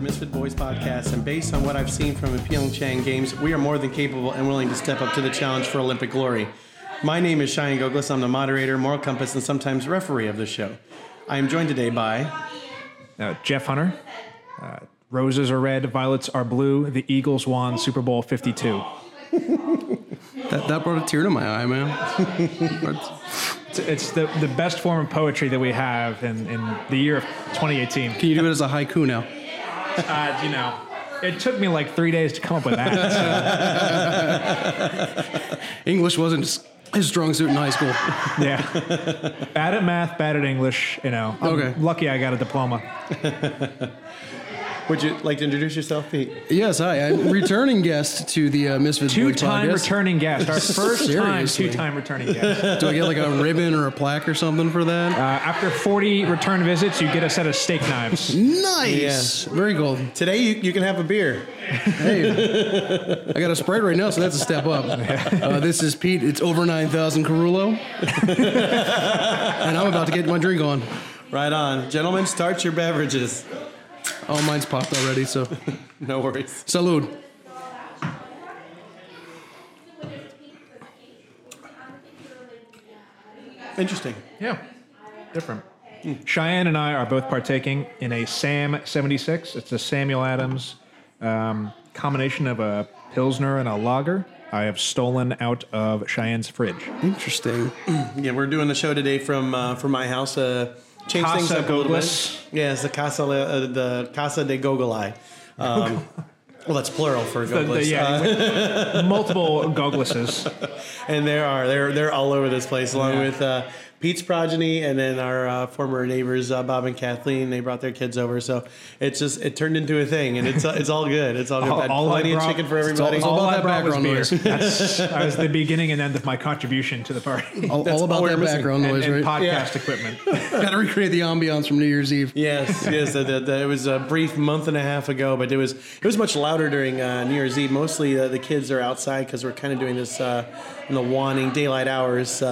the Misfit Boyz podcast, and based on what I've seen from the Pyeongchang Games, we are more than capable and willing to step up to the challenge for Olympic glory. My name is Cheyenne Goglis. I'm the moderator, moral compass, and sometimes referee of the show. I am joined today by Uh, Jeff Hunter. Uh, roses are red, violets are blue. The Eagles won Super Bowl 52. That, that brought a tear to my eye, man. It's, it's the, the best form of poetry that we have in, in the year of 2018. Can you do it as a haiku now? Uh, you know, it took me like three days to come up with that. English wasn't his- his strong suit in high school. yeah. Bad at math, bad at English. You know, I'm Okay. lucky I got a diploma. Would you like to introduce yourself, Pete? Yes, hi. I'm returning guest to the uh, Misfits Two Boys time podcast. returning guest. Our first time Seriously. two time returning guest. Do I get like a ribbon or a plaque or something for that? Uh, after 40 return visits, you get a set of steak knives. nice. Very cool. Today, you, you can have a beer. Hey, I got a Sprite right now, so that's a step up. Uh, this is Pete. It's over 9,000 Carullo. and I'm about to get my drink on. Right on. Gentlemen, start your beverages. Oh, mine's popped already, so No worries. salute. Interesting. Yeah, different. Cheyenne and I are both partaking in a Sam 76. It's a Samuel Adams um, combination of a Pilsner and a lager. I have stolen out of Cheyenne's fridge. Interesting. Yeah, we're doing the show today from uh, from my house. Uh, change Casa things up a little bit. Yeah, it's the Casa uh, the Casa de Gogolai. Um, well, that's plural for The- the- Goglis. yeah, multiple Goglis's. and there are they're they're all over this place, along with uh, Pete's progeny, and then our uh, former neighbors uh, Bob and Kathleen. They brought their kids over, so it's just it turned into a thing, and it's uh, it's all good. It's all good. All- Had all I plenty of brought- chicken for everybody. it's all All about that background beer. noise. That's, that was the beginning and end of my contribution to the party. All, all about all we're that background noise, and right? podcast equipment. Got to recreate the ambiance from New Year's Eve. Yes, yes, the, the, the- it was a brief month and a half ago, but it was it was much louder during uh, New Year's Eve. Mostly uh, the kids are outside because we're kind of doing this uh, in the waning daylight hours.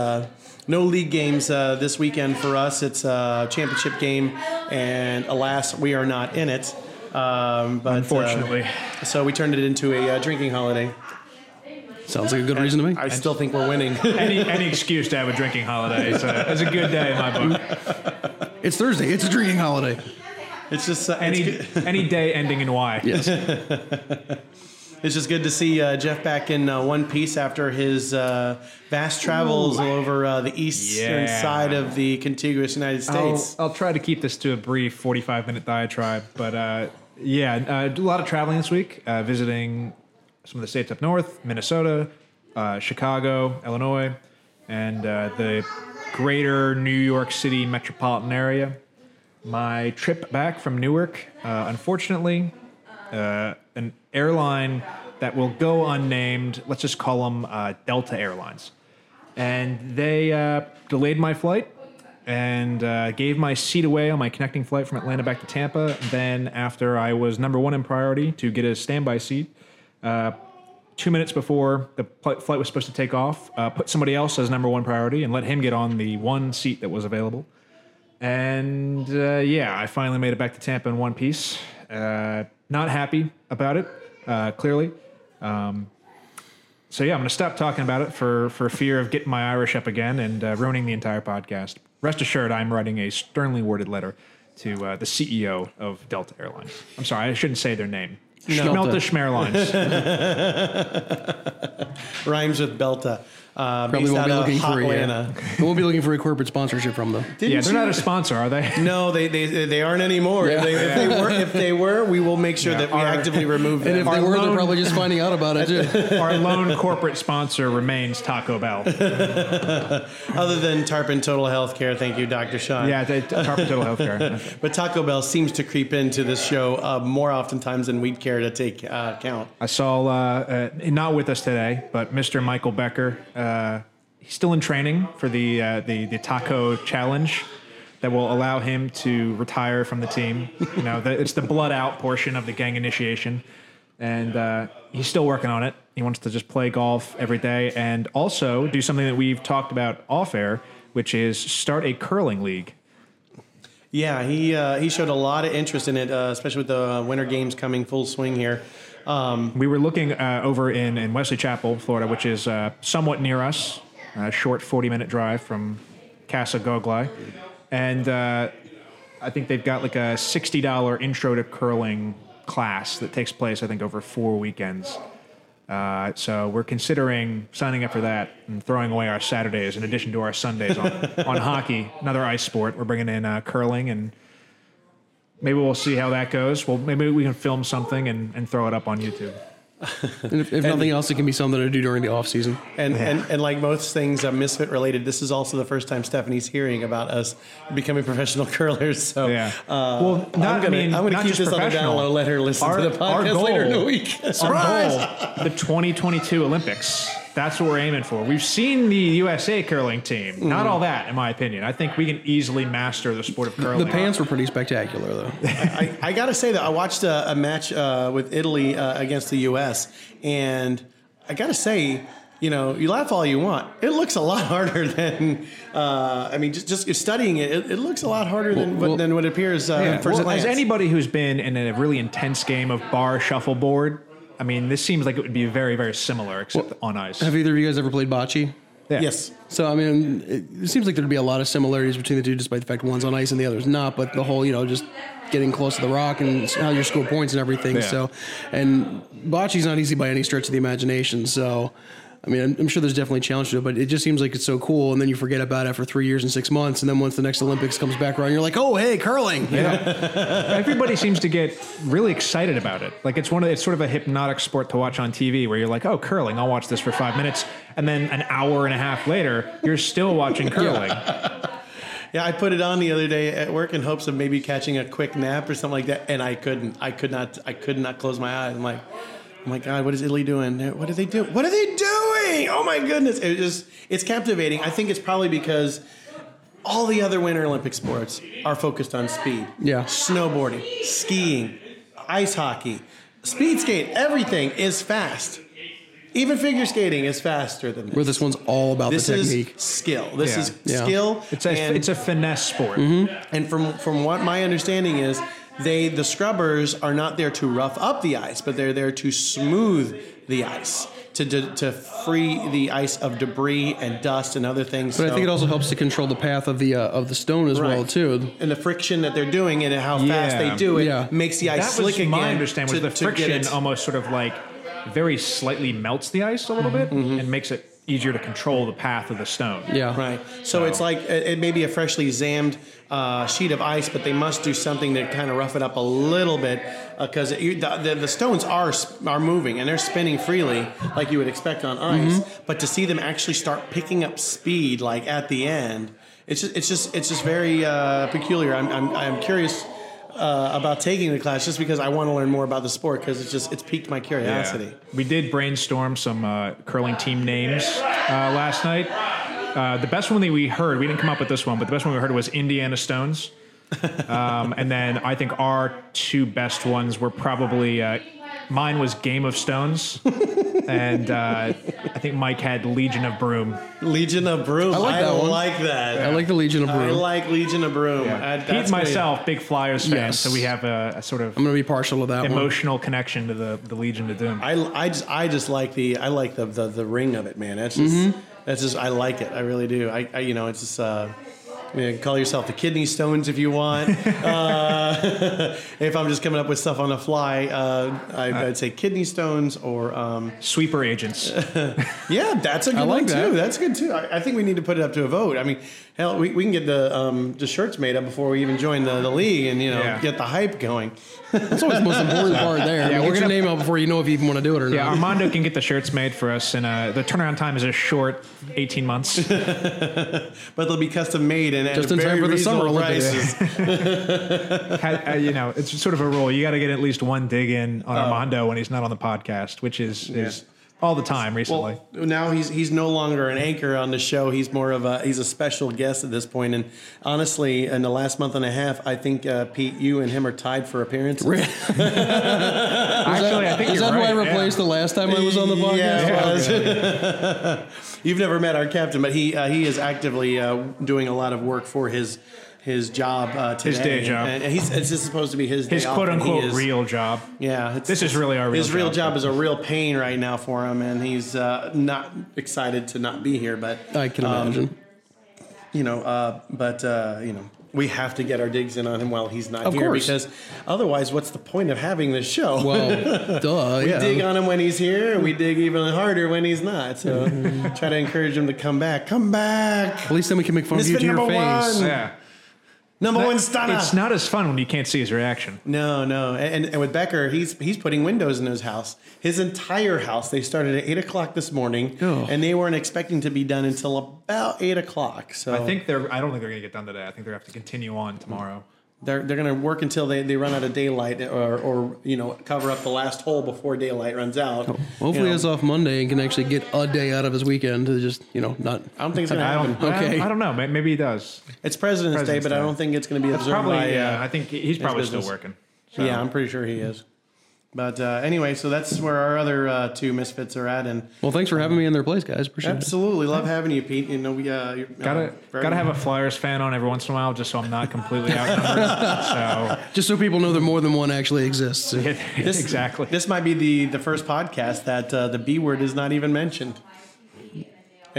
Uh, no league games uh, this weekend for us. It's a championship game, and alas, we are not in it. Um, but uh, Unfortunately. so we turned it into a uh, drinking holiday. Sounds like a good reason to me. I still think we're winning. any any excuse to have a drinking holiday is a, is a good day in my book. It's Thursday. It's a drinking holiday. it's just uh, Any it's, any day ending in Y. Yes. it's just good to see uh, Jeff back in uh, one piece after his uh, vast travels all over uh, the eastern Yeah. side of the contiguous United I'll, States. I'll try to keep this to a brief 45 minute diatribe. But uh, yeah, uh, do a lot of traveling this week, uh, visiting some of the states up north, Minnesota, uh, Chicago, Illinois, and uh, the greater New York City metropolitan area. My trip back from Newark, uh, unfortunately, uh, an airline that will go unnamed, let's just call them uh, Delta Airlines. And they uh, delayed my flight and uh, gave my seat away on my connecting flight from Atlanta back to Tampa. Then, after I was number one in priority to get a standby seat, uh, two minutes before the pl- flight was supposed to take off, uh, put somebody else as number one priority and let him get on the one seat that was available. And uh, yeah, I finally made it back to Tampa in one piece. Not happy about it, uh, clearly. Um, so yeah, I'm going to stop talking about it for for fear of getting my Irish up again and uh, ruining the entire podcast. Rest assured, I'm writing a sternly worded letter to uh, the CEO of Delta Airlines. I'm sorry, I shouldn't say their name. Schmelta Schmerlines. Rhymes with Belta. Uh, Probably won't be looking for a, Atlanta. we won't be looking for a corporate sponsorship from them. yeah, they're not a sponsor, are they? No, they, they they aren't anymore. If, they, if they were, if they were, we will make sure that we Our- actively remove them. And them. if they Our were, they're probably just finding out about it too. Our lone corporate sponsor remains Taco Bell. Other than Tarpon Total Healthcare, thank you, Dr. Sean. Yeah, they, Tarpon Total Healthcare. But Taco Bell seems to creep into this show uh, more oftentimes than we'd care to take uh, count. I saw, uh, uh, not with us today, but Mr. Michael Becker. Uh, he's still in training for the, uh, the the taco challenge that will allow him to retire from the team. You know, the, it's the blood out portion of the gang initiation, and uh, he's still working on it. He wants to just play golf every day and also do something that we've talked about off air, which is start a curling league. Yeah, he uh, he showed a lot of interest in it, uh, especially with the uh, winter games coming full swing here. Um, We were looking uh, over in, in Wesley Chapel, Florida, which is uh, somewhat near us, a short 40 minute drive from Casa Goglai. And uh, I think they've got like a $60 intro to curling class that takes place, I think, over four weekends. Uh, so we're considering signing up for that and throwing away our Saturdays in addition to our Sundays on, on hockey, another ice sport. We're bringing in uh, curling and maybe we'll see how that goes. Well, maybe we can film something and, and throw it up on YouTube. And if, if nothing else, it can be something to do during the off season. and, and and like most things uh, misfit related, this is also the first time Stephanie's hearing about us becoming professional curlers. So Yeah. uh, Well, not- I'm gonna I mean, I'm gonna keep this on the down low. Let her listen Our- to the our podcast later in the goal- week. Our Surprise! goal, the 2022 Olympics. That's what we're aiming for. We've seen the USA curling team. Not all that, in my opinion. I think we can easily master the sport of curling. The pants were pretty spectacular, though. I, I got to say that I watched a, a match uh, with Italy uh, against the U.S. and I got to say, you know, you laugh all you want. It looks a lot harder than. Uh, I mean, just just studying it, it, it looks a lot harder than Well- what, than what it appears uh, Yeah. at first Well, glance. as anybody who's been in a really intense game of bar shuffleboard, I mean, this seems like it would be very, very similar, except on ice. Have either of you guys ever played bocce? Yeah. yes. So I mean, it, it seems like there'd be a lot of similarities between the two, despite the fact one's on ice and the other's not. But the whole, you know, just getting close to the rock and how you score points and everything. Yeah. So, and bocce's not easy by any stretch of the imagination. So, I mean, I'm, I'm sure there's definitely challenge to it, but it just seems like it's so cool. And then you forget about it for three years and six months, and then once the next Olympics comes back around, you're like, oh, hey, curling. You know? Everybody seems to get really excited about it. Like it's one of it's sort of a hypnotic sport to watch on TV where you're like, oh, curling, I'll watch this for five minutes, and then an hour and a half later, you're still watching curling. Yeah, I put it on the other day at work in hopes of maybe catching a quick nap or something like that, and I couldn't. I could not. I could not close my eyes. I'm like, oh my god, what is Italy doing? What are they doing? What are they doing? Oh my goodness! It just it's captivating. I think it's probably because all the other Winter Olympic sports are focused on speed. Yeah. snowboarding, skiing, ice hockey, speed skate. Everything is fast. Even figure skating is faster than this. Where this one's all about this the is technique. skill. This Yeah. is Yeah. skill. It's a and- it's a finesse sport. Mm-hmm. and from from what my understanding is, they the scrubbers are not there to rough up the ice, but they're there to smooth the ice, to to, to free the ice of debris and dust and other things. But I think it also helps to control the path of the uh, of the stone as well too. and the friction that they're doing and how fast they do it Yeah. makes the ice That was slick again. my understanding was to- the get friction almost sort of like very slightly melts the ice a little bit and makes it easier to control the path of the stone. Yeah. Right. So it's like it it may be a freshly zammed uh, sheet of ice, but they must do something to kind of rough it up a little bit because the, the, the stones are are moving and they're spinning freely like you would expect on ice. But to see them actually start picking up speed like at the end, it's just it's just it's just very uh, peculiar. I'm I'm, I'm curious. Uh, about taking the class just because I want to learn more about the sport because it's just it's piqued my curiosity. We did brainstorm some uh, curling team names uh, last night. Uh, the best one that we heard, we didn't come up with this one, but the best one we heard was Indiana Stones. Um, and then I think our two best ones were probably uh, mine was Game of Stones, and uh, I think Mike had Legion of Broom. Legion of Broom. I like that one. like that. I like the Legion of Broom. I like Legion of Broom. I- Pete that's and myself, big Flyers fans, Yes. so we have a, a sort of I'm gonna be partial to that one. emotional connection to the, the Legion of Doom. I, I just I just like the I like the the, the ring of it, man. That's just Mm-hmm. that's just I like it. I really do. I, I you know it's just. Uh, you know, call yourself the kidney stones if you want. uh, if I'm just coming up with stuff on the fly, uh, I, I'd say kidney stones or um, Sweeper agents. yeah, that's a good I like one that. too. That's good too. I, I think we need to put it up to a vote. I mean, hell, we, we can get the um, the shirts made up before we even join the, the league and you know Yeah. get the hype going. That's always the most important part there. I mean, we're get your gonna- name out before you know if you even want to do it or Yeah, not. Yeah, Armando can get the shirts made for us, and uh, the turnaround time is a short 18 months. But they'll be custom made and Just at in time very for the Summer reasonable Olympics. prices. Uh, you know, it's sort of a rule. You got to get at least one dig in on Armando when he's not on the podcast, which is is all the time recently. Well, now he's he's no longer an anchor on the show. He's more of a he's a special guest at this point. And honestly, in the last month and a half, I think uh, Pete, you and him are tied for appearances. Actually, I think Is you're that who I right, yeah. replaced the last time I was on the podcast? Yeah, it was. You've never met our captain, but he uh, he is actively uh, doing a lot of work for his his job uh, today. His day job. and, and he's it's just supposed to be his His day quote and he unquote is- real job. Yeah, it's, This is really our real his real job. job is a real pain right now for him, and he's uh, not excited to not be here. But I can um, imagine. you know, uh, but uh, you know, we have to get our digs in on him while he's not Of here course. because otherwise, what's the point of having this show? well, duh. we yeah. dig on him when he's here, and we dig even harder when he's not. So try to encourage him to come back. Come back, At least then we can make fun of you Misfit to your face. one. Yeah. Number one stunner. It's not as fun when you can't see his reaction. No, no, and, and with Becker, he's he's putting windows in his house. His entire house. They started at eight o'clock this morning, Oh. and they weren't expecting to be done until about eight o'clock. So I think they're. I don't think they're gonna get done today. I think they're gonna have to continue on tomorrow. They're they're going to work until they, they run out of daylight, or or you know cover up the last hole before daylight runs out. Hopefully, You know, he's off Monday and can actually get a day out of his weekend to just, you know, not. I don't think it's going to happen. Okay. I, I don't know. Maybe he does. It's President's, President's Day, but I don't think it's going to be That's observed probably. by. yeah, Uh, I think he's probably still working. So. yeah, I'm pretty sure he is. But uh, anyway, so that's where our other uh, two misfits are at, and Well, thanks for having me in their place, guys. Appreciate it. absolutely love having you, Pete. You know, we uh, Gotta uh, gotta have a Flyers fan on every once in a while, just so I'm not completely outnumbered. So just so people know that more than one actually exists. so This- exactly. This might be the the first podcast that uh, the B word is not even mentioned.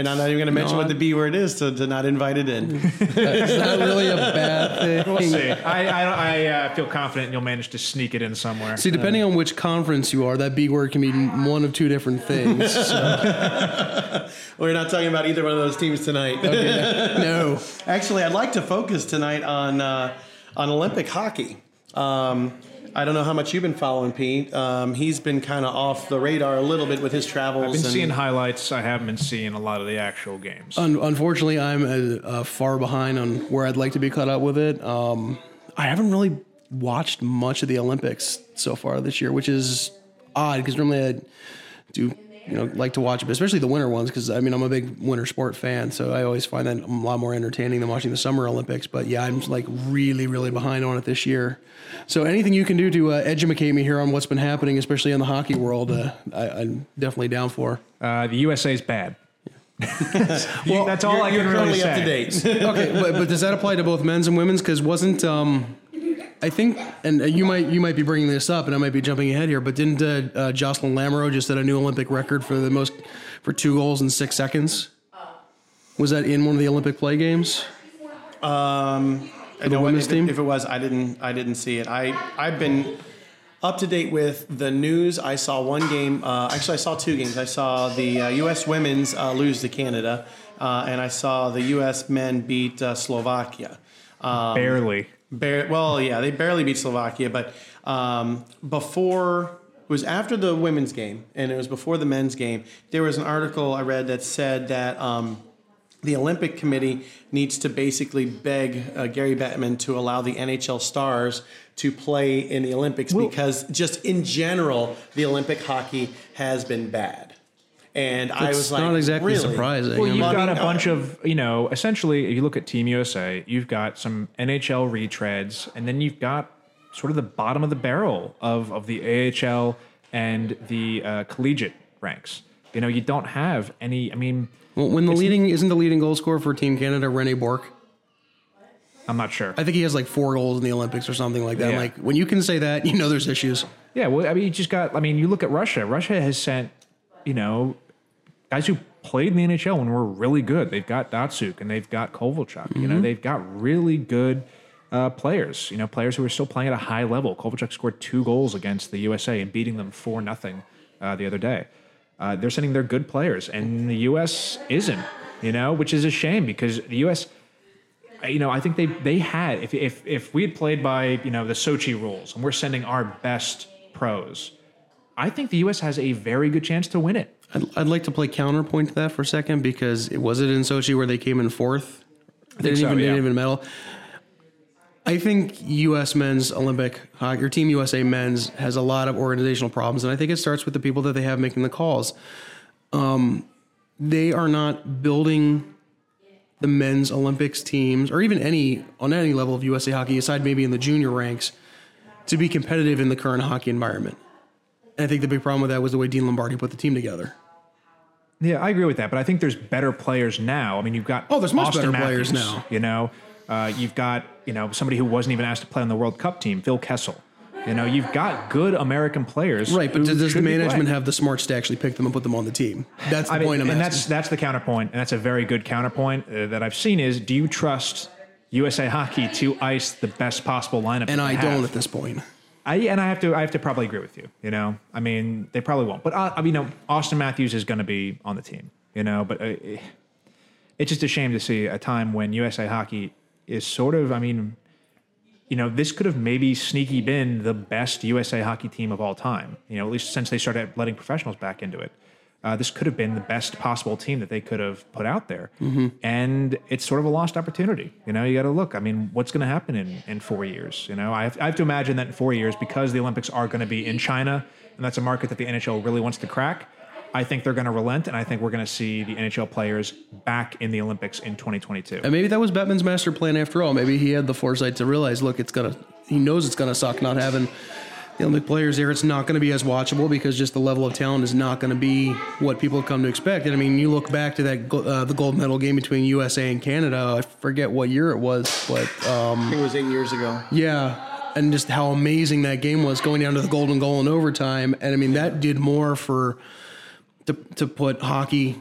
And I'm not even going to mention No, what the B word is to, to not invite it in. It's not really a bad thing. We'll see. I I, I uh, feel confident you'll manage to sneak it in somewhere. See, depending on which conference you are, that B word can mean one of two different things. So, We're not talking about either one of those teams tonight. no. Actually, I'd like to focus tonight on uh, on Olympic hockey. Um, I don't know how much you've been following Pete. Um, he's been kind of off the radar a little bit with his travels. I've been and- seeing highlights. I haven't been seeing a lot of the actual games. Un- unfortunately, I'm uh, uh, far behind on where I'd like to be caught up with it. Um, I haven't really watched much of the Olympics so far this year, which is odd because normally I do, you know, like to watch, it, especially the winter ones. Because I mean, I'm a big winter sport fan, so I always find that a lot more entertaining than watching the summer Olympics. But yeah, I'm like really, really behind on it this year. So anything you can do to uh, educate me here on what's been happening, especially in the hockey world, uh, I, I'm definitely down for. Uh, the USA's bad. well, that's all I can really say. up to date. okay, but, but does that apply to both men's and women's? Because wasn't um, I think, and you might you might be bringing this up, and I might be jumping ahead here, but didn't uh, uh, Jocelyn Lamoureux just set a new Olympic record for the most for two goals in six seconds? Was that in one of the Olympic play games? Um, I the know women's if, team? If it was, I didn't. I didn't see it. I I've been up to date with the news. I saw one game. Uh, actually, I saw two games. I saw the uh, U.S. women's uh, lose to Canada, uh, and I saw the U.S. men beat uh, Slovakia. Um, Barely. Bar- well, yeah, they barely beat Slovakia, but um, before it was after the women's game and it was before the men's game. There was an article I read that said that um, the Olympic Committee needs to basically beg uh, Gary Bettman to allow the NHL stars to play in the Olympics because just in general, the Olympic hockey has been bad. And I It's was like, not exactly really? surprising. Well, you've mean, got a bunch of, you know, essentially, if you look at Team USA, you've got some NHL retreads, and then you've got sort of the bottom of the barrel of, of the AHL and the uh, collegiate ranks. You know, you don't have any, I mean, well, when the leading isn't the leading goal scorer for Team Canada Rene Bourque. I'm not sure. I think he has like four goals in the Olympics or something like that. Yeah. Like when you can say that, you know there's issues. Yeah, well, I mean, you just got. I mean, you look at Russia. Russia has sent, you know, guys who played in the NHL and were really good. They've got Datsyuk and they've got Kovalchuk. You know, they've got really good uh, players. You know, players who are still playing at a high level. Kovalchuk scored two goals against the USA and beating them four nothing uh, the other day. Uh, they're sending their good players, and the U.S. isn't. You know, which is a shame because the U.S you know, I think they they had if if if we had played by you know the Sochi rules and we're sending our best pros, I think the U.S. has a very good chance to win it. I'd, I'd like to play counterpoint to that for a second because it was it in Sochi where they came in fourth. They didn't so, even yeah. didn't even medal. I think U.S. men's Olympic hockey, or Team USA men's, has a lot of organizational problems, and I think it starts with the people that they have making the calls. Um, they are not building the men's Olympics teams, or even any on any level of USA hockey, aside maybe in the junior ranks, to be competitive in the current hockey environment. And I think the big problem with that was the way Dean Lombardi put the team together. Yeah, I agree with that, but I think there's better players now. I mean, you've got Oh, there's much Auston better players now. You know, Uh, you've got you know somebody who wasn't even asked to play on the World Cup team, Phil Kessel. You know, you've got good American players, Right, but does the management have the smarts to actually pick them and put them on the team? That's the I mean, point I'm and asking. that's that's the counterpoint, and that's a very good counterpoint uh, that I've seen. Is do you trust USA Hockey to ice the best possible lineup? and I don't at this point. I and I have to I have to probably agree with you. You know, I mean, they probably won't. But uh, I mean, Auston Matthews is going to be on the team. You know, but uh, it's just a shame to see a time when USA Hockey is sort of. I mean, you know, this could have maybe sneaky been the best USA Hockey team of all time. You know, at least since they started letting professionals back into it. Uh, this could have been the best possible team that they could have put out there, and it's sort of a lost opportunity. You know, you got to look. I mean, what's going to happen in, in four years? You know, I have, I have to imagine that in four years, because the Olympics are going to be in China, and that's a market that the NHL really wants to crack. I think they're going to relent, and I think we're going to see the NHL players back in the Olympics in 2022. And maybe that was Bettman's master plan after all. Maybe he had the foresight to realize, look, it's gonna. He knows it's gonna suck not having the Olympic players there. It's not gonna be as watchable because just the level of talent is not gonna be what people have come to expect. And I mean, you look back to that uh, the gold medal game between USA and Canada. I forget what year it was, but um, I think it was eight years ago. yeah, and just how amazing that game was going down to the golden goal in overtime. And I mean, that did more for to to put hockey,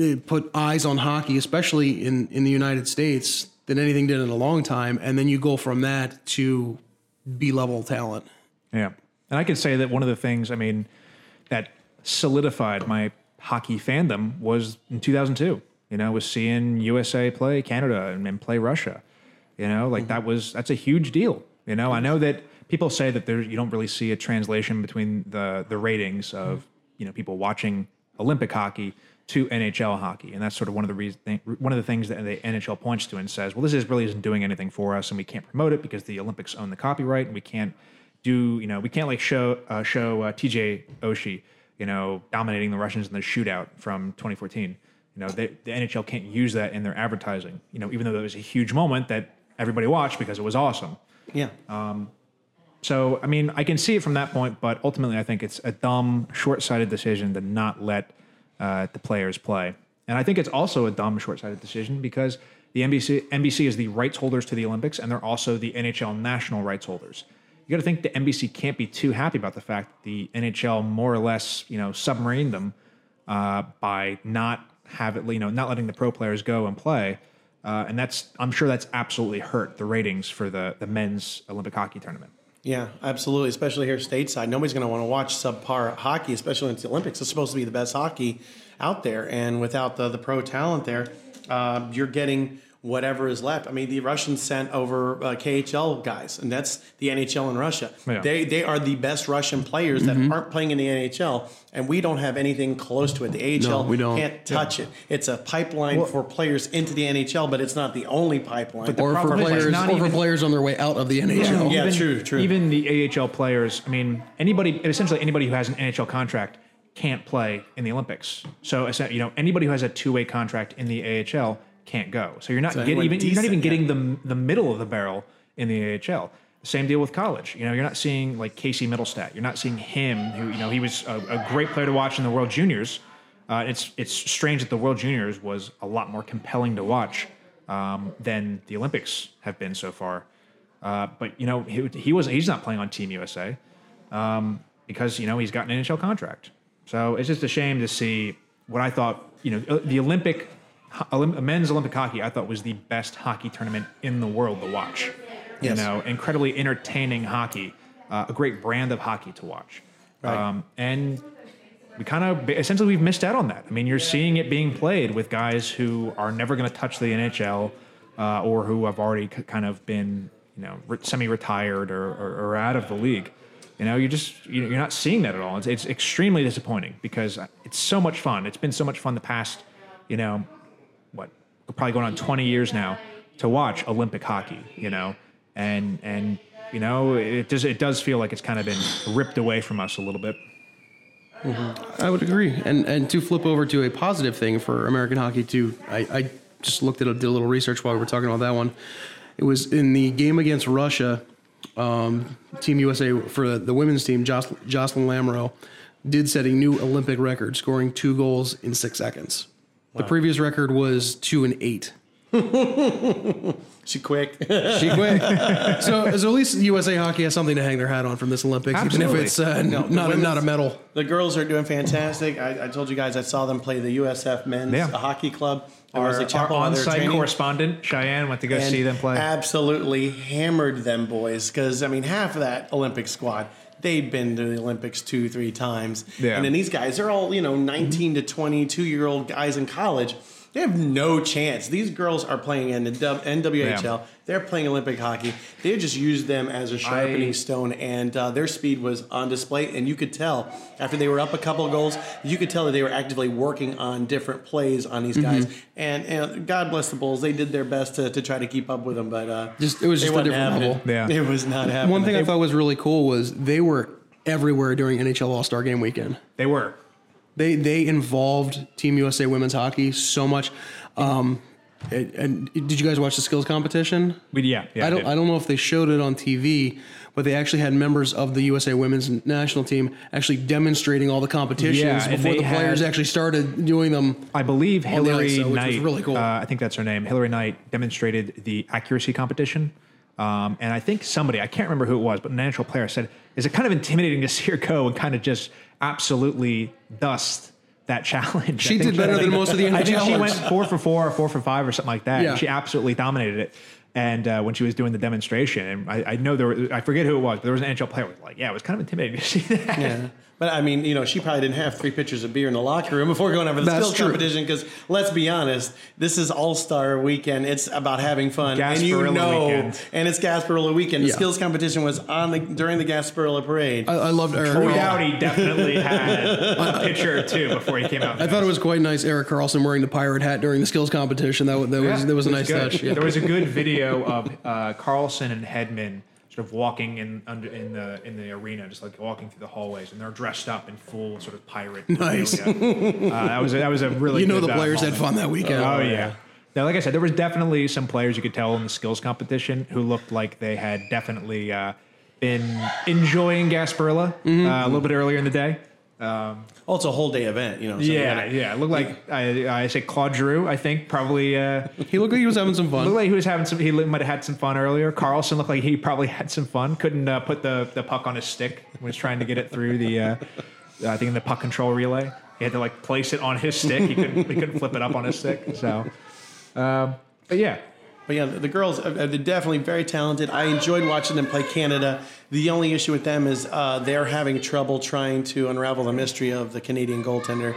uh, put eyes on hockey, especially in in the United States, than anything did in a long time. And then you go from that to B level talent. Yeah. And I could say that one of the things, I mean, that solidified my hockey fandom was in 2002. You know, was seeing USA play Canada and, and play Russia. You know, like that mm-hmm. was that's a huge deal. You know, I know that people say that there you don't really see a translation between the the ratings of mm-hmm. you know people watching Olympic hockey to NHL hockey, and that's sort of one of the reasons one of the things that the NHL points to and says, well, this is really isn't doing anything for us, and we can't promote it because the Olympics own the copyright, and we can't do you know we can't like show uh, show uh, TJ Oshie you know dominating the Russians in the shootout from 2014. You know they, the NHL can't use that in their advertising. You know even though that was a huge moment that everybody watched because it was awesome. Yeah. So, I mean, I can see it from that point, but ultimately, I think it's a dumb, short sighted decision to not let uh, the players play. And I think it's also a dumb, short sighted decision because the NBC, NBC is the rights holders to the Olympics, and they're also the NHL national rights holders. You got to think the NBC can't be too happy about the fact that the NHL more or less, you know, submarined them uh, by not have it, you know, not letting the pro players go and play. Uh, and that's, I'm sure that's absolutely hurt the ratings for the, the men's Olympic hockey tournament. Yeah, absolutely. Especially here stateside, nobody's going to want to watch subpar hockey, especially in the Olympics. It's supposed to be the best hockey out there, and without the the pro talent there, uh, you're getting whatever is left. I mean, the Russians sent over uh, KHL guys, and that's the NHL in Russia. Yeah. They they are the best Russian players that aren't playing in the NHL, and we don't have anything close to it. The AHL No, we don't. can't touch it. It's a pipeline for players into the NHL, but it's not the only pipeline. Or for problem is, like, players, not or for players on their way out of the NHL. Yeah, true, true. Even the AHL players, I mean, anybody, essentially anybody who has an NHL contract can't play in the Olympics. So, essen- you know, anybody who has a two-way contract in the AHL can't go. So you're not getting anyone even, you're not even getting the the middle of the barrel in the AHL. Same deal with college. You know, you're not seeing like Casey Mittelstadt. You're not seeing him, who you know he was a, a great player to watch in the World Juniors. Uh, it's it's strange that the World Juniors was a lot more compelling to watch um, than the Olympics have been so far. Uh, but you know, he, he wasn't. He's not playing on Team USA um, because you know he's got an NHL contract. So it's just a shame to see what I thought. You know, uh, the Olympic Olymp- men's Olympic hockey I thought was the best hockey tournament in the world to watch. Yes. You know, incredibly entertaining hockey, uh, a great brand of hockey to watch. Right. Um, and we kind of essentially we've missed out on that. I mean, you're seeing it being played with guys who are never going to touch the NHL uh, or who have already k- kind of been, you know, re- semi-retired or, or, or out of the league. You know, you're just you- you're not seeing that at all. It's, it's extremely disappointing because it's so much fun. It's been so much fun the past, you know, probably going on 20 years now to watch Olympic hockey. You know, and and you know it does it does feel like it's kind of been ripped away from us a little bit. I would agree. And and to flip over to a positive thing for American hockey too, I, I just looked at a, did a little research while we were talking about that one. It was in the game against Russia. Um, team USA for the, the women's team, Joc- Jocelyn Lamoureux did set a new Olympic record, scoring two goals in six seconds. The previous record was two and eight. She quick. She quit. so, so at least USA Hockey has something to hang their hat on from this Olympics, Absolutely. even if it's uh, No, not a, not a medal. The girls are doing fantastic. I, I told you guys I saw them play the USF men's Yeah. hockey club. at Our, Wesley our Chapel while they were on-site correspondent Cheyenne went to go and see them play. Absolutely hammered them boys because I mean half of that Olympic squad they'd been to the Olympics two three times. Yeah. And then these guys they're all you know 19 to 22 year old guys in college. They have no chance. These girls are playing in the NWHL. Yeah. They're playing Olympic hockey. They just used them as a sharpening I- stone, and uh, their speed was on display. And you could tell after they were up a couple of goals, you could tell that they were actively working on different plays on these guys. Mm-hmm. And, and God bless the Bulls, they did their best to, to try to keep up with them, but uh, Just- it was just a different level. Yeah. it was not happening. One thing I thought was really cool was they were everywhere during NHL All Star Game weekend. they were. They they involved Team USA women's hockey so much. Um, and, and did you guys watch the skills competition? We, yeah, yeah. I don't did. I don't know if they showed it on TV, but they actually had members of the USA women's national team actually demonstrating all the competitions Yeah, before the players had- actually started doing them. I believe Hilary ice, though, which was Knight. really cool. Uh, I think that's her name. Hilary Knight demonstrated the accuracy competition. Um, and I think somebody, I can't remember who it was, but an actual player said, "Is it kind of intimidating to see her go and kind of just absolutely dust that challenge?" She did better I think- than most of the NHL. I think she went four for four or four for five or something like that. Yeah. She absolutely dominated it. And uh, when she was doing the demonstration, and I, I know there, were, I forget who it was, but there was an NHL player who was like, "Yeah, it was kind of intimidating to see that." Yeah. But I mean, you know, she probably didn't have three pitchers of beer in the locker room before going over the That's skills true. competition. Because let's be honest, this is All Star Weekend. It's about having fun, and you know, weekend. and it's Gasparilla Weekend. The Yeah. skills competition was on the during the Gasparilla parade. I, I loved Eric. Troy Karlsson. Doughty definitely had a pitcher or two before he came out. I thought it was quite nice. Erik Karlsson wearing the pirate hat during the skills competition. That, wa- that was Yeah, that was a nice good. touch. Yeah. There was a good video of uh, Karlsson and Hedman sort of walking in under in the in the arena, just like walking through the hallways, and they're dressed up in full sort of pirate. Nice. uh, that was a, that was a really You know good, the uh, players had fun that weekend. Oh yeah. Now, like I said, there was definitely some players you could tell in the skills competition who looked like they had definitely uh, been enjoying Gasparilla Mm-hmm. uh, a little bit earlier in the day. Oh, it's a whole day event, you know. so Yeah, gotta- yeah. It looked like I, I say Claude Giroux. I think probably uh, He looked like he was having some looked fun. like he was having some. He might have had some fun earlier. Karlsson looked like he probably had some fun. Couldn't uh, put the, the puck on his stick. when he Was trying to get it through the. Uh, I think in the puck control relay, he had to like place it on his stick. He couldn't. he couldn't flip it up on his stick. So, um, but yeah, But yeah, the the girls uh, they're definitely very talented. I enjoyed watching them play Canada. The only issue with them is uh, they're having trouble trying to unravel the mystery of the Canadian goaltender.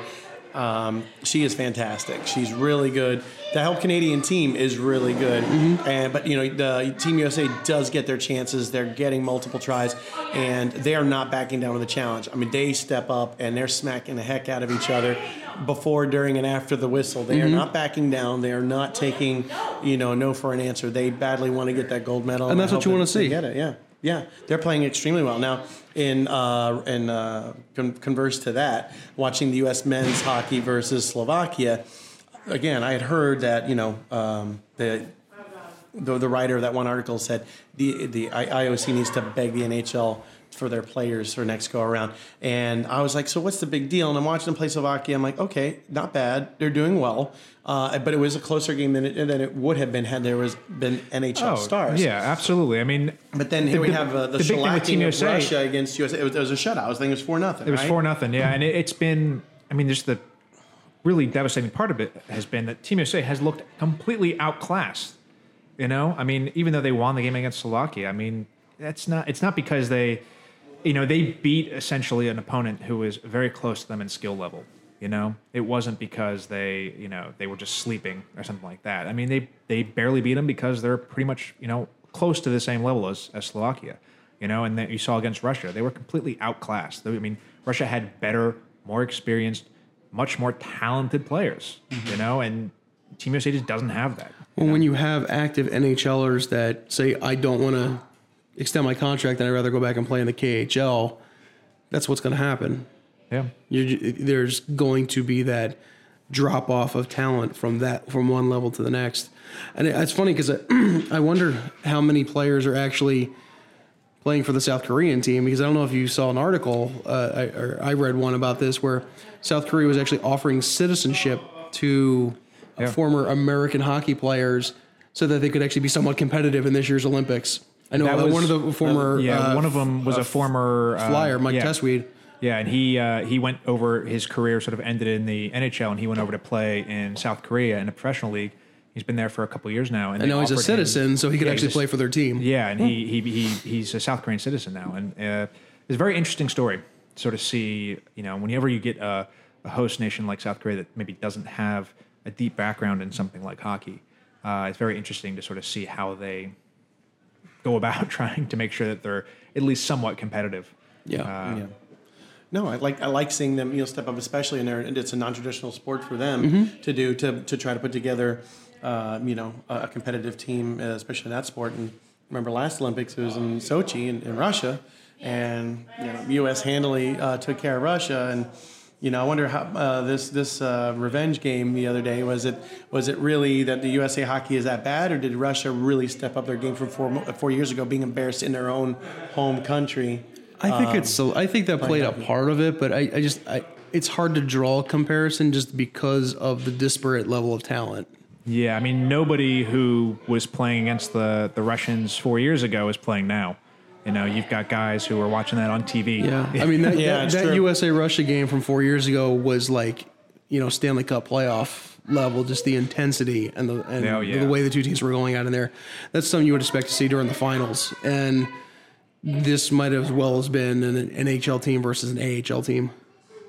Um, she is fantastic. She's really good. The help Canadian team is really good. And but you know the Team USA does get their chances. They're getting multiple tries, and they are not backing down with the challenge. I mean, they step up and they're smacking the heck out of each other before, during, and after the whistle. They are not backing down. They are not taking you know no for an answer. They badly want to get that gold medal, And I that's what you wanna see. Get it, yeah. Yeah, they're playing extremely well now. In uh, in uh, con- converse to that, watching the U.S. men's hockey versus Slovakia, again, I had heard that you know um, the, the the writer of that one article said the the IOC needs to beg the NHL for their players for next go around, and I was like, so what's the big deal? And I'm watching them play Slovakia. I'm like, okay, not bad. They're doing well, uh, but it was a closer game than it, than it would have been had there was been NHL stars. Oh, Yeah, absolutely. I mean, But then here The- we have uh, the, the big thing with Team shellacking of USA Russia against USA. It was, it was a shutout. I was thinking it was four nothing. It was four nothing, yeah, and it, it's been. I mean, just the really devastating part of it has been that Team USA has looked completely outclassed. You know, I mean, even though they won the game against Slovakia, I mean, that's not. It's not because they, you know, they beat essentially an opponent who was very close to them in skill level. You know, it wasn't because they, you know, they were just sleeping or something like that. I mean, they they barely beat them because they're pretty much, you know, close to the same level as, as Slovakia. You know, and that you saw against Russia, they were completely outclassed. I mean, Russia had better, more experienced, much more talented players. You mm-hmm. know, and Team USA just doesn't have that. Well, when you have active NHLers that say, I don't want to extend my contract and I'd rather go back and play in the KHL, that's what's going to happen. Yeah. you there's going to be that drop off of talent from that from one level to the next. And it, it's funny because I, I wonder how many players are actually playing for the South Korean team because I don't know if you saw an article uh, I, or I read one about this where South Korea was actually offering citizenship to Yeah. former American hockey players so that they could actually be somewhat competitive in this year's Olympics. I know that was- one of the former Yeah, uh, one of them was a former uh, flyer, Mike yeah. Yeah, and he uh, he went over his career sort of ended in the NHL, and he went over to play in South Korea in a professional league. He's been there for a couple years now, and, And now he's a offered him- citizen, so he could Yeah, actually a- play for their team. Yeah, and he, he he he's a South Korean citizen now, and uh, it's a very interesting story. Sort of see, you know, whenever you get a, a host nation like South Korea that maybe doesn't have a deep background in something like hockey, uh, it's very interesting to sort of see how they go about trying to make sure that they're at least somewhat competitive. Yeah. Uh, Yeah. No, I like I like seeing them you know step up, especially in there. And it's a non-traditional sport for them to do to to try to put together, uh, you know, a, a competitive team, uh, especially in that sport. And remember last Olympics it was in Sochi in, in Russia, and you know, U.S. handily uh, took care of Russia. And you know, I wonder how uh, this this uh, revenge game the other day was it was it really that the USA hockey is that bad, or did Russia really step up their game from four four years ago, being embarrassed in their own home country? I think it's so. I think that played a part of it, but I, I just I, it's hard to draw a comparison just because of the disparate level of talent. Yeah, I mean, nobody who was playing against the, the Russians four years ago is playing now. You know, you've got guys who are watching that on TV. Yeah, I mean that, Yeah, that, that. USA Russia game from four years ago was like, you know, Stanley Cup playoff level, just the intensity and the and Oh, yeah. the way the two teams were going out in there. That's something you would expect to see during the finals, and this might as well has been an NHL team versus an AHL team,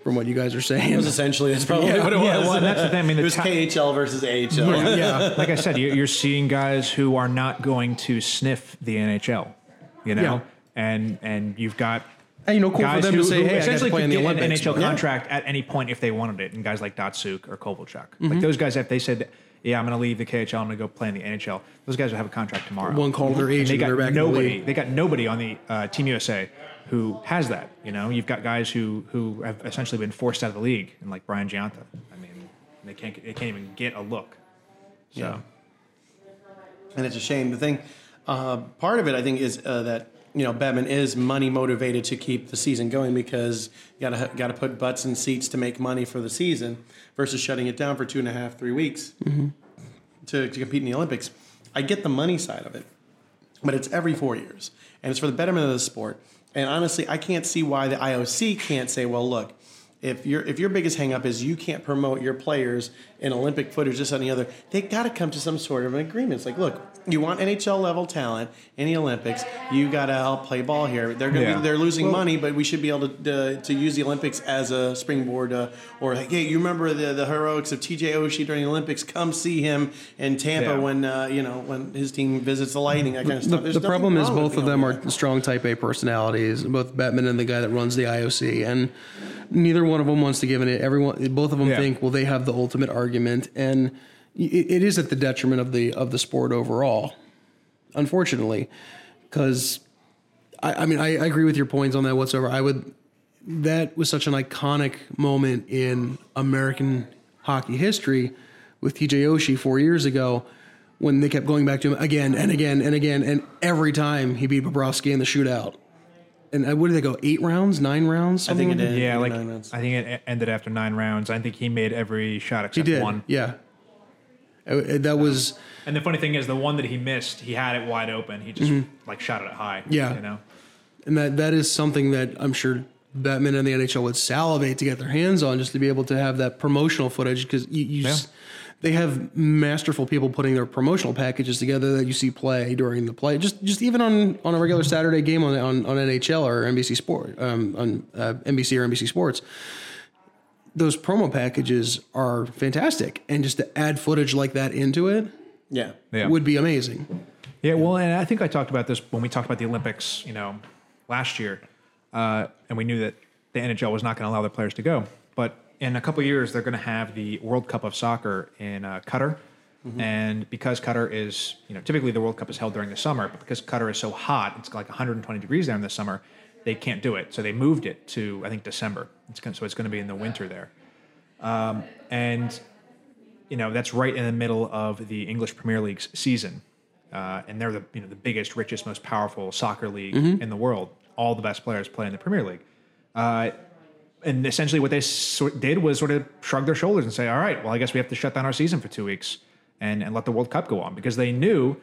from what you guys are saying. It was essentially that's probably what it was. yeah, was. well, that's the thing. I mean, the it was top- KHL versus AHL. yeah, like I said, you- you're seeing guys who are not going to sniff the NHL. You know, Yeah. and and you've got and you know, cool for guys them who, to say, who "Hey, I essentially play could in the get Olympics." an NHL but- contract at any point if they wanted it, and guys like Datsyuk or Kovalchuk, Mm-hmm. like those guys, if they said, "Yeah, I'm going to leave the KHL, I'm going to go play in the NHL," those guys would have a contract tomorrow. One call their agent, they got they're back in the nobody. They got nobody on the uh, Team USA who has that. You know, you've got guys who who have essentially been forced out of the league, and like Brian Gionta. I mean, they can't they can't even get a look. So. Yeah. and it's a shame. The thing, uh, part of it, I think, is uh, that you know Bettman is money motivated to keep the season going because you gotta gotta put butts in seats to make money for the season versus shutting it down for two and a half, three weeks to, to compete in the Olympics. I get the money side of it, but it's every four years, and it's for the betterment of the sport. And honestly, I can't see why the IOC can't say, "Well, look, if your if your biggest hangup is you can't promote your players in Olympic footage, this and the other, they got to come to some sort of an agreement. It's like, look, you want NHL level talent in the Olympics, you got to help play ball here. They're gonna Yeah. be, they're losing money, but we should be able to uh, to use the Olympics as a springboard. Uh, or like, hey, you remember the the heroics of TJ Oshie during the Olympics? Come see him in Tampa Yeah. when uh, you know when his team visits the Lightning. That kind of The, stuff. There's the problem is both of them are strong type A personalities, both Bettman and the guy that runs the IOC, and neither one of them wants to give it. Everyone, both of them Yeah. think, well, they have the ultimate argument, and it, it is at the detriment of the of the sport overall, unfortunately, because I, I mean I, I agree with your points on that whatsoever. I would that was such an iconic moment in American hockey history with TJ Oshie four years ago when they kept going back to him again and again and again, and every time he beat Bobrovsky in the shootout. And uh, what did they go? Eight rounds, nine rounds? I think it something did. Yeah, like nine. I think it ended after nine rounds. I think he made every shot He except did. one. Yeah. Uh, uh, That was And the funny thing is, the one that he missed, he had it wide open. He just like shot it at high. Mm-hmm. Yeah. you know. and that that is something that I'm sure Bettman and the NHL would salivate to get their hands on, just to be able to have that promotional footage because you, you s- they have masterful people putting their promotional packages together that you see play during the play. Just just even on on a regular Saturday game on on, on NHL or NBC Sport um, on uh, NBC or NBC Sports. Those promo packages are fantastic, and just to add footage like that into it yeah. Yeah. would be amazing. Yeah, well, and I think I talked about this when we talked about the Olympics, you know, last year, uh, and we knew that the NHL was not going to allow their players to go. But in a couple of years, they're going to have the World Cup of Soccer in uh, Qatar, and because Qatar is, you know, typically the World Cup is held during the summer, but because Qatar is so hot, it's like 120 degrees there in the summer, they can't do it. So they moved it to I think December. It's gonna, so it's going to be in the winter there, um, and you know that's right in the middle of the English Premier League's season, uh, and they're the you know the biggest, richest, most powerful soccer league in the world. All the best players play in the Premier League, uh, and essentially what they sort did was sort of shrug their shoulders and say, "All right, well, I guess we have to shut down our season for two weeks." and and let the World Cup go on because they knew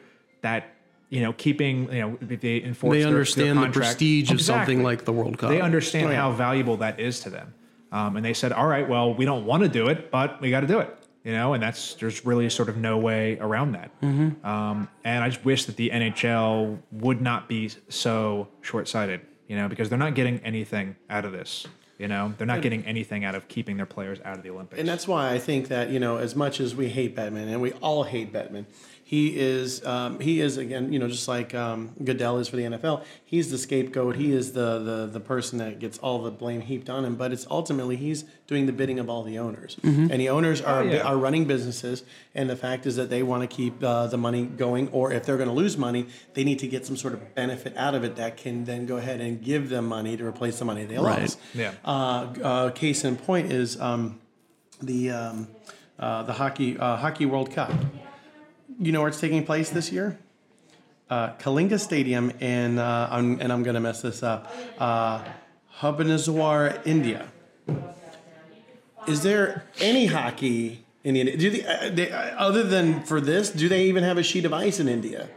that you know keeping you know if they enforce They their- their understand the contract- prestige of something like the World Cup. They understand Oh, yeah. how valuable that is to them, um, and they said, "All right, well, we don't want to do it, but we got to do it." You know, and that's there's really sort of no way around that. Mm-hmm. Um, and I just wish that the NHL would not be so short-sighted. You know, because they're not getting anything out of this. You know, they're not getting anything out of keeping their players out of the Olympics. And that's why I think that you know, as much as we hate Bettman and we all hate Bettman, he is um, he is again, you know, just like um, Goodell is for the NFL. He's the scapegoat. He is the, the the person that gets all the blame heaped on him. But it's ultimately he's doing the bidding of all the owners, and the owners are yeah. are running businesses. And the fact is that they want to keep uh, the money going, or if they're going to lose money, they need to get some sort of benefit out of it that can then go ahead and give them money to replace the money they Right. lost. Yeah. Uh, uh, case in point is um, the um, uh, the hockey uh, hockey World Cup. You know where it's taking place this year? Uh, Kalinga Stadium in uh, I'm, and I'm going to mess this up. Uh, India. Is there any hockey in India? Do they, uh, they, uh, other than for this, do they even have a sheet of ice in India?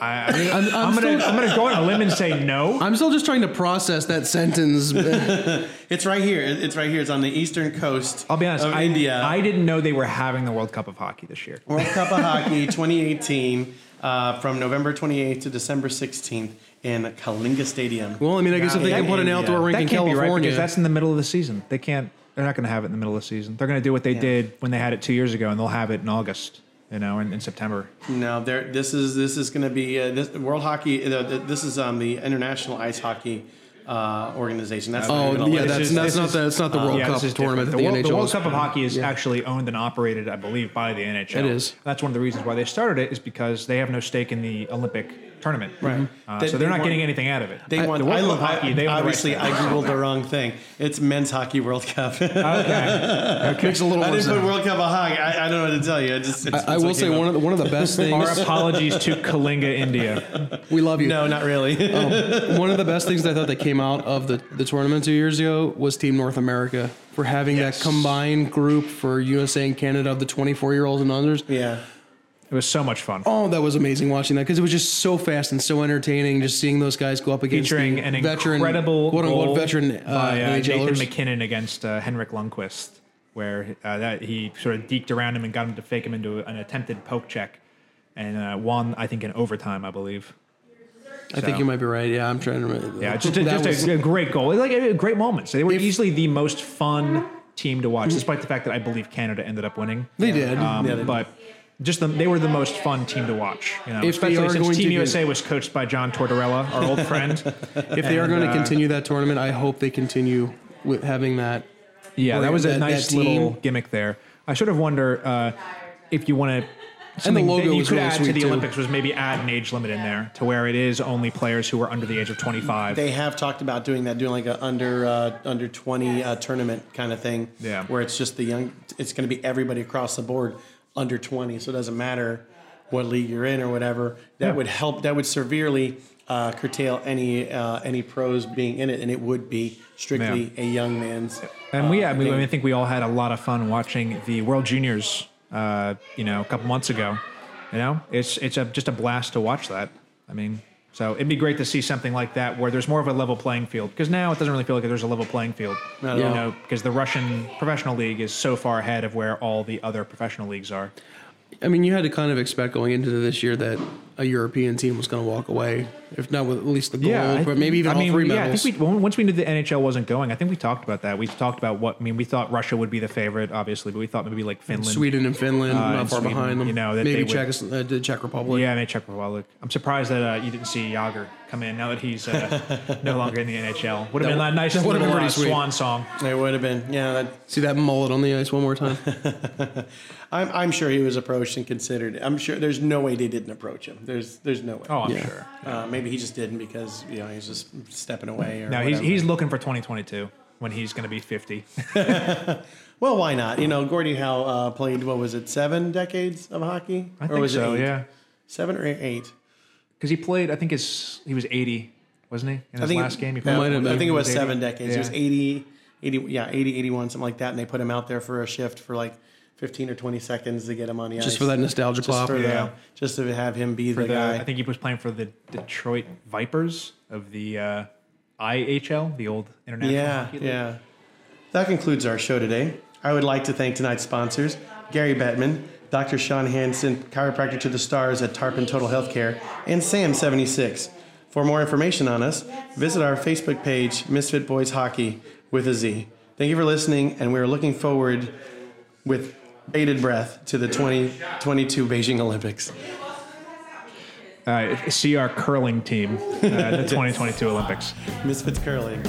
I, I mean, I'm, I'm, I'm gonna still, I'm gonna go on a limb and say no. I'm still just trying to process that sentence. It's right here. It's right here. It's on the eastern coast. I'll be honest. of I, India. I didn't know they were having the World Cup of Hockey this year. World Cup of Hockey 2018 uh, from November 28th to December 16th in Kalinga Stadium. well, I mean, I guess if they can put an yeah. outdoor rink That in can't be right California, because that's in the middle of the season. They can't. They're not going to have it in the middle of the season. They're going to do what they did when they had it two years ago, and they'll have it in August. You know, in, in September. No, there. This is this is going to be uh, this World Hockey. Uh, this is um, the International Ice Hockey uh, Organization. That's not oh even a yeah, that's is- that's not is- the that's not the World Yeah, Cup this tournament that different. the, the, NHL World is- Cup of Hockey is Yeah. actually owned and operated, I believe, by the NHL. It is. That's one of the reasons why they started it is because they have no stake in the Olympic tournament. Right. Uh, They- so they they're not want- getting anything out of it. They want. the World I love of Hockey. They own the obviously. I googled the wrong thing. It's Men's Hockey World Cup. Okay. makes a little I didn't put sense. World Cup of Hockey. I, I don't know what to tell you. It just, it's, I, I it's will say one of the, one of the best things. Our apologies to Kalinga, India. we love you. No, not really. One of the best things I thought that came out of the, the tournament two years ago was Team North America for having Yes. that combined group for USA and Canada of the 24 year olds and others. yeah. It was so much fun. Oh, that was amazing watching that because it was just so fast and so entertaining. Just seeing those guys go up against Featuring an veteran, incredible quote unquote veteran uh, by uh, Nathan NHLers. MacKinnon against uh, Henrik Lundqvist, where uh, that he sort of deked around him and got him to fake him into an attempted poke check, and uh, won I think in overtime, I believe. I think you might be right. Yeah, I'm trying to remember. Yeah, just, a, just was- a, a great goal. Like uh, great moments. They were If- easily the most fun team to watch, despite the fact that I believe Canada ended up winning. They did. Um, Yeah, they did. But just the, they were the most fun team to watch. You know, If they especially are since going Team to USA was coached by John Tortorella, our old friend. if they are And, going to uh, continue that tournament, I hope they continue with having that. Yeah, that was a that- nice that little gimmick there. I sort of wonder uh, if you want to. And the logo that you was could really add to the too. Olympics was maybe add an age limit in there to where it is only players who are under the age of 25. They have talked about doing that, doing like a under uh, under twenty uh, tournament kind of thing. Yeah. Where it's just the young. It's going to be everybody across the board under twenty, so it doesn't matter what league you're in or whatever. That Yeah. would help. That would severely uh, curtail any uh, any pros being in it, and it would be strictly a young man's. and we, uh, I, mean, game. I think we all had a lot of fun watching the World Juniors. Uh, you know, a couple months ago. You know, it's it's a, just a blast to watch that. I mean, so it'd be great to see something like that where there's more of a level playing field because now it doesn't really feel like there's a level playing field. Not you all. know, because the Russian professional league is so far ahead of where all the other professional leagues are. I mean, you had to kind of expect going into this year that a European team was going to walk away, if not with at least the gold, I but maybe even I all mean, three yeah, medals. I think we, once we knew the NHL wasn't going, I think we talked about that. We talked about what I mean. We thought Russia would be the favorite, obviously, but we thought maybe like Finland, Sweden and Finland, Uh, not and far Sweden, behind them. you know, that maybe they would- uh, the Czech Republic. Yeah, maybe Czech Republic. I'm surprised that uh, you didn't see Jagr come in now that he's uh, no longer in the NHL. Would have been a nice that would've little been uh, sweet. swan song. It would have been. Yeah. That, See that mullet on the ice one more time. I'm, I'm sure he was approached and considered. I'm sure there's no way they didn't approach him. There's there's no way. Oh, I'm Yeah. sure. Uh, maybe he just didn't because you know he's just stepping away. Or No, he's whatever. he's looking for 2022 when he's going to be 50. well, why not? You know, Gordie Howe uh, played what was it, seven decades of hockey? I or think was so. it eight? Yeah, seven or eight? Because he played. I think his he was 80, wasn't he? In his I think last game, he yeah, might have been. I think it was 80. seven decades. Yeah. It was 80, 80, yeah, 80, 81, something like that. And they put him out there for a shift for like 15 or 20 seconds to get him on the ice. Just for that nostalgia Just pop. for the- just to have him be For the, the, guy. I think he was playing for the Detroit Vipers of the uh, IHL, the old international. Yeah, Hockey League. yeah. That concludes our show today. I would like to thank tonight's sponsors Gary Bettman, Dr. Sean Hansen, chiropractor to the stars at Tarpon Total Healthcare, and Sam76. For more information on us, visit our Facebook page, Misfit Boyz Hockey with a Z. Thank you for listening, and we're looking forward with bated breath to the 2022 Beijing Olympics. Uh, see our curling team uh, at the 2022 Olympics. Misfits Curling.